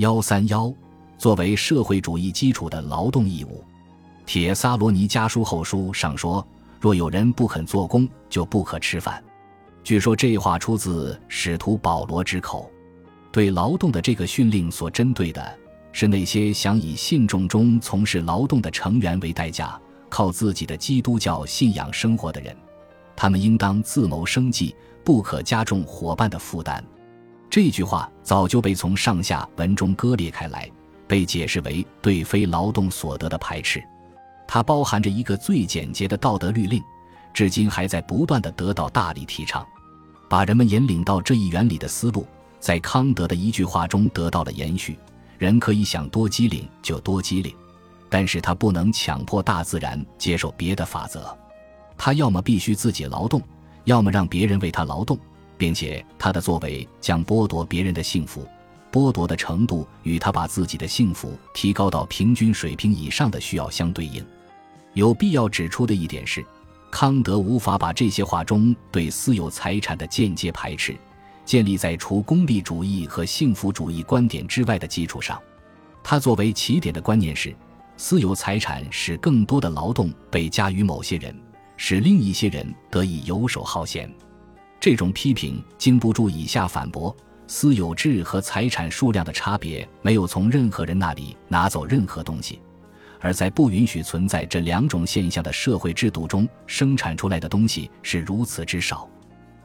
幺三幺，作为社会主义基础的劳动义务，《铁萨罗尼加书后书》上说：“若有人不肯做工，就不可吃饭。”据说这话出自使徒保罗之口。对劳动的这个训令所针对的是那些想以信众中从事劳动的成员为代价，靠自己的基督教信仰生活的人。他们应当自谋生计，不可加重伙伴的负担。这句话早就被从上下文中割裂开来，被解释为对非劳动所得的排斥。它包含着一个最简洁的道德律令。至今还在不断的得到大力提倡，把人们引领到这一原理的思路，在康德的一句话中得到了延续：人可以想多机灵就多机灵，但是他不能强迫大自然接受别的法则，他要么必须自己劳动，要么让别人为他劳动，并且他的作为将剥夺别人的幸福，剥夺的程度与他把自己的幸福提高到平均水平以上的需要相对应。有必要指出的一点是。康德无法把这些话中对私有财产的间接排斥建立在除功利主义和幸福主义观点之外的基础上。他作为起点的观念是：私有财产使更多的劳动被加于某些人，使另一些人得以游手好闲。这种批评经不住以下反驳：私有制和财产数量的差别没有从任何人那里拿走任何东西。而在不允许存在这两种现象的社会制度中，生产出来的东西是如此之少，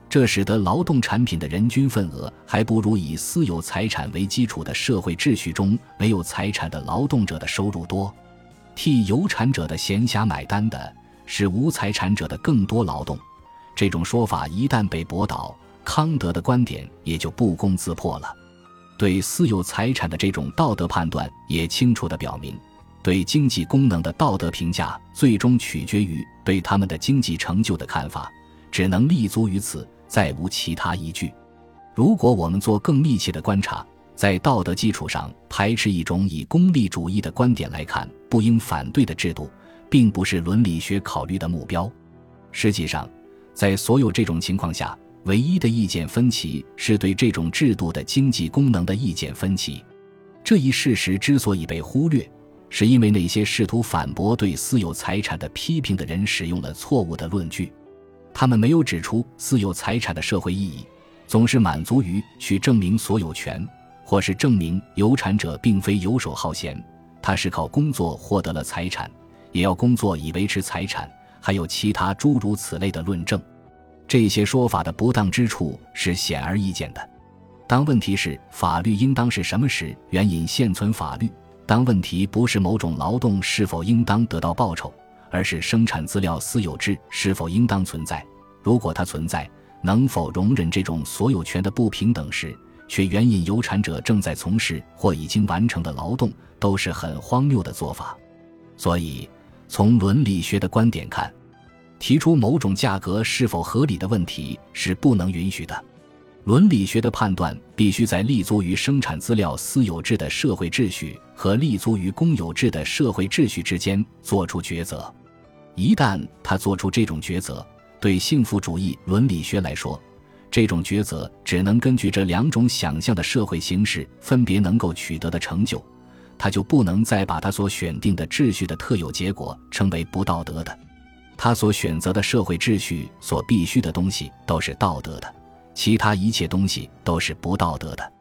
这使得劳动产品的人均份额还不如以私有财产为基础的社会秩序中没有财产的劳动者的收入多。替有产者的闲暇买单的是无财产者的更多劳动。这种说法一旦被驳倒，康德的观点也就不攻自破了。对私有财产的这种道德判断也清楚地表明。对经济功能的道德评价，最终取决于对他们的经济成就的看法，只能立足于此，再无其他依据。如果我们做更密切的观察，在道德基础上排斥一种以功利主义的观点来看不应反对的制度，并不是伦理学考虑的目标。实际上，在所有这种情况下，唯一的意见分歧是对这种制度的经济功能的意见分歧。这一事实之所以被忽略。是因为那些试图反驳对私有财产的批评的人使用了错误的论据，他们没有指出私有财产的社会意义，总是满足于去证明所有权，或是证明有产者并非游手好闲，他是靠工作获得了财产，也要工作以维持财产，还有其他诸如此类的论证。这些说法的不当之处是显而易见的。当问题是法律应当是什么时，援引现存法律。当问题不是某种劳动是否应当得到报酬，而是生产资料私有制是否应当存在，如果它存在，能否容忍这种所有权的不平等时，却援引有产者正在从事或已经完成的劳动，都是很荒谬的做法。所以，从伦理学的观点看，提出某种价格是否合理的问题是不能允许的。伦理学的判断必须在立足于生产资料私有制的社会秩序和立足于公有制的社会秩序之间做出抉择。一旦他做出这种抉择，对幸福主义伦理学来说，这种抉择只能根据这两种想象的社会形式分别能够取得的成就，他就不能再把他所选定的秩序的特有结果称为不道德的。他所选择的社会秩序所必须的东西都是道德的。其他一切东西都是不道德的。